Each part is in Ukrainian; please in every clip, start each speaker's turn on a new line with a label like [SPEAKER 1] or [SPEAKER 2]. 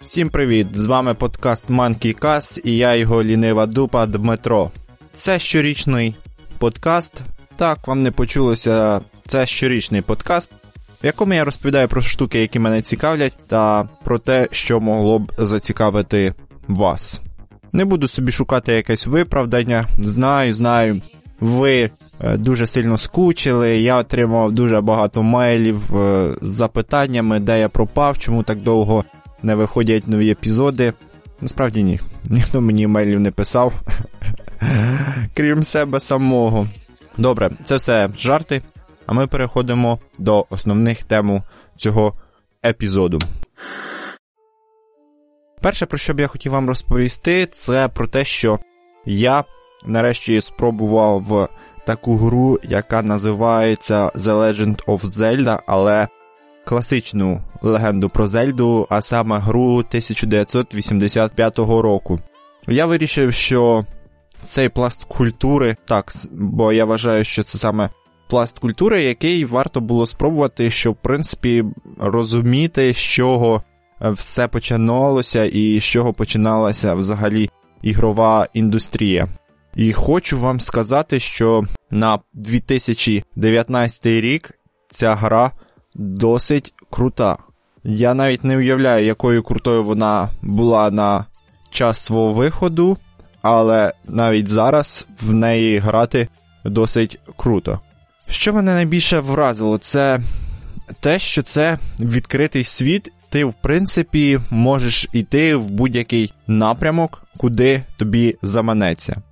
[SPEAKER 1] Всім привіт! З вами подкаст Monkey Cast і я його лінива дупа Дмитро. Це щорічний подкаст. Так, вам не почулося, це щорічний подкаст, в якому я розповідаю про штуки, які мене цікавлять, та про те, що могло б зацікавити вас. Не буду собі шукати якесь виправдання. Знаю, знаю, ви е, дуже сильно скучили. Я отримав дуже багато мейлів е, з запитаннями, де я пропав, чому так довго не виходять нові епізоди. Насправді ні. Ніхто мені мейлів не писав, крім себе самого. Добре, це все жарти. А ми переходимо до основних тем цього епізоду. Перше, про що б я хотів вам розповісти, це про те, що я нарешті спробував таку гру, яка називається The Legend of Zelda, але класичну легенду про Зельду, а саме гру 1985 року. Я вирішив, що цей пласт культури, так, бо я вважаю, що це саме пласт культури, який варто було спробувати, щоб, в принципі, розуміти, з чого все починалося і з чого починалася взагалі ігрова індустрія. І хочу вам сказати, що на 2019 рік ця гра досить крута. Я навіть не уявляю, якою крутою вона була на час свого виходу, але навіть зараз в неї грати досить круто. Що мене найбільше вразило, це те, що це відкритий світ, ти, в принципі, можеш йти в будь-який напрямок, куди тобі заманеться.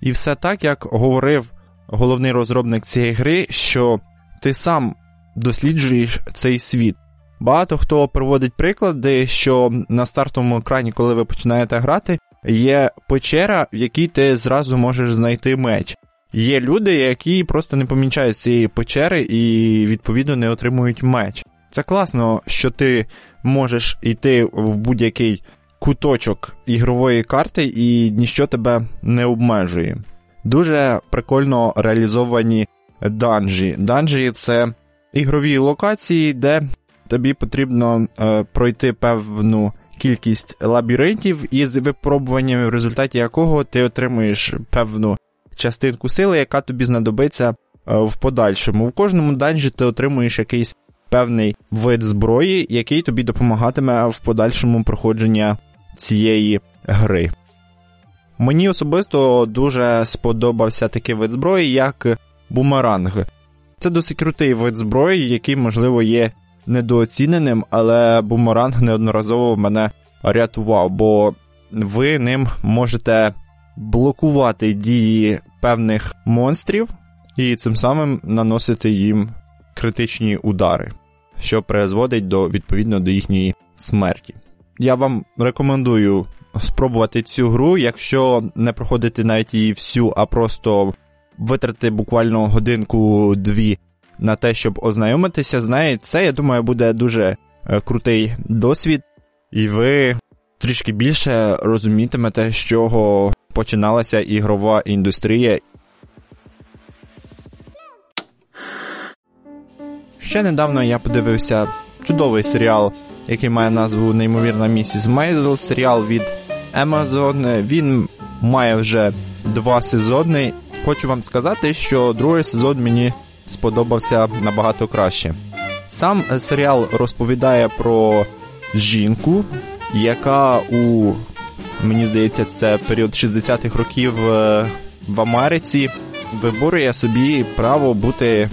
[SPEAKER 1] І все так, як говорив головний розробник цієї гри, що ти сам досліджуєш цей світ. Багато хто проводить приклади, що на стартовому екрані, коли ви починаєте грати, є печера, в якій ти зразу можеш знайти меч. Є люди, які просто не помічають цієї печери і, відповідно, не отримують меч. Це класно, що ти можеш йти в будь-який куточок ігрової карти і ніщо тебе не обмежує. Дуже прикольно реалізовані данжі. Данжі це ігрові локації, де тобі потрібно е, пройти певну кількість лабіринтів із випробуваннями, в результаті якого ти отримуєш певну частинку сили, яка тобі знадобиться е, в подальшому. В кожному данжі ти отримуєш якийсь певний вид зброї, який тобі допомагатиме в подальшому проходженні цієї гри. Мені особисто дуже сподобався такий вид зброї, як бумеранг. Це досить крутий вид зброї, який, можливо, є недооціненим, але бумеранг неодноразово мене рятував, бо ви ним можете блокувати дії певних монстрів і цим самим наносити їм критичні удари, що призводить до відповідно до їхньої смерті. Я вам рекомендую спробувати цю гру, якщо не проходити навіть її всю, а просто витрати буквально годинку-дві на те, щоб ознайомитися з нею, це, я думаю, буде дуже е, крутий досвід, і ви трішки більше розумітимете, з чого починалася ігрова індустрія. Ще недавно я подивився чудовий серіал, який має назву Неймовірна місіс Мейзел, серіал від Amazon. Він має вже два сезони. Хочу вам сказати, що другий сезон мені сподобався набагато краще. Сам серіал розповідає про жінку, яка у, мені здається, це період 60-х років е, в Америці виборює собі право бути,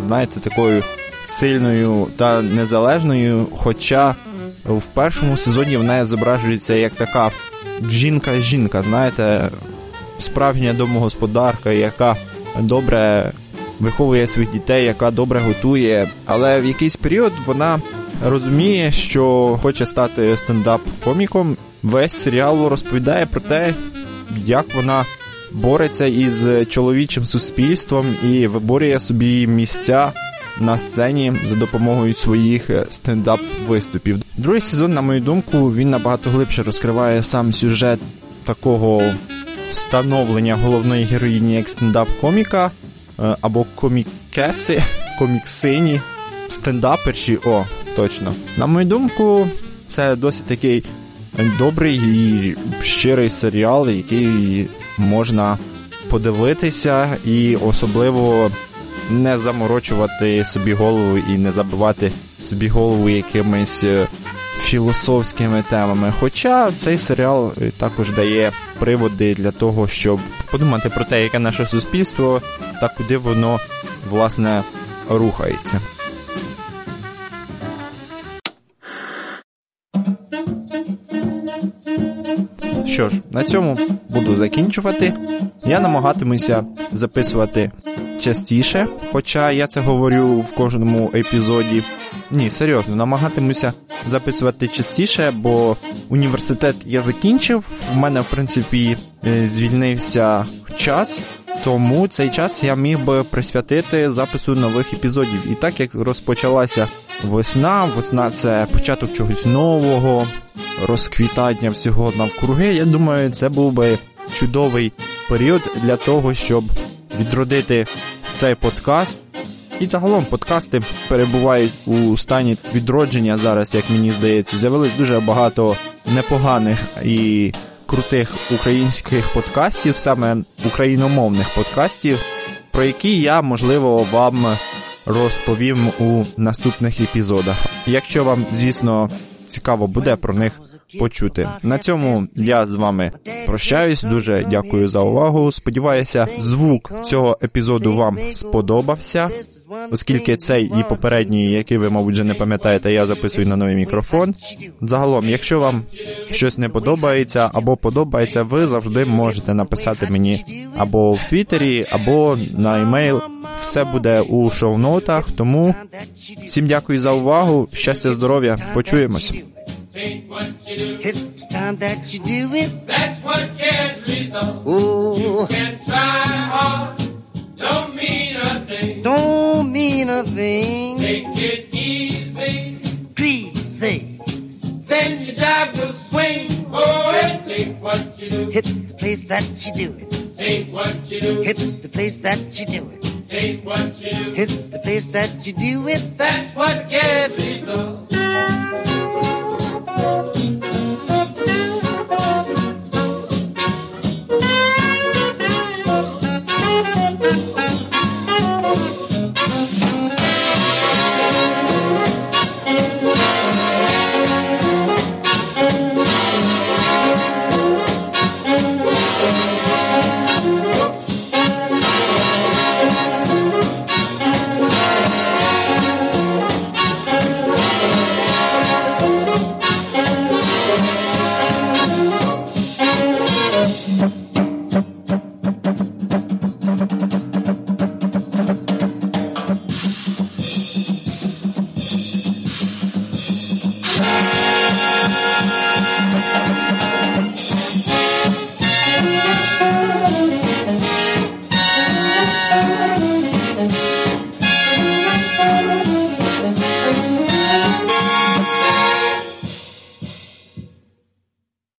[SPEAKER 1] знаєте, такою сильною та незалежною. Хоча в першому сезоні вона зображується як така жінка-жінка, знаєте, справжня домогосподарка, яка добре виховує своїх дітей, яка добре готує. Але в якийсь період вона розуміє, що хоче стати стендап-коміком. Весь серіал розповідає про те, як вона бореться із чоловічим суспільством і виборює собі місця на сцені за допомогою своїх стендап-виступів. Другий сезон, на мою думку, він набагато глибше розкриває сам сюжет такого становлення головної героїні як стендап-коміка е, або комікеси, коміксині, стендаперші. О, точно. На мою думку, це досить такий добрий і щирий серіал, який можна подивитися, і особливо не заморочувати собі голову і не забивати собі голову якимись е, філософськими темами. Хоча цей серіал також дає приводи для того, щоб подумати про те, яке наше суспільство та куди воно власне рухається. Що ж, на цьому буду закінчувати. Я намагатимуся записувати частіше, хоча я це говорю в кожному епізоді. Ні, серйозно, намагатимуся записувати частіше, бо університет я закінчив. У мене, в принципі, е, звільнився час, тому цей час я міг би присвятити запису нових епізодів. І так як розпочалася весна, весна це початок чогось нового, розквітання всього навкруги. Я думаю, це був би чудовий період для того, щоб відродити цей подкаст. І загалом подкасти перебувають у стані відродження зараз, як мені здається. З'явилось дуже багато непоганих і крутих українських подкастів, саме україномовних подкастів, про які я, можливо, вам розповім у наступних епізодах. Якщо вам, звісно, цікаво буде про них почути. На цьому я з вами прощаюсь. Дуже дякую за увагу. Сподіваюся, звук цього епізоду вам сподобався, оскільки цей і попередній, який ви, мабуть, вже не пам'ятаєте, я записую на новий мікрофон. Загалом, якщо вам щось не подобається або подобається, ви завжди можете написати мені або в Твіттері, або на емейл. Все буде у шоу-нотах, тому всім дякую за увагу. Щастя, здоров'я, почуємось.
[SPEAKER 2] Ain't what you do.
[SPEAKER 3] It's the time that you do it.
[SPEAKER 2] That's what gets results.
[SPEAKER 3] Oh,
[SPEAKER 2] Can try hard, don't mean a thing.
[SPEAKER 3] don't mean a thing.
[SPEAKER 2] Take it easy,
[SPEAKER 3] Greasy.
[SPEAKER 2] then your job will swing. Oh, and take what you do.
[SPEAKER 3] It's the place that you do it.
[SPEAKER 2] Take what you do.
[SPEAKER 3] It's the place that you do it.
[SPEAKER 2] Take what you do.
[SPEAKER 3] It's the place that you do it.
[SPEAKER 2] That's what gets results.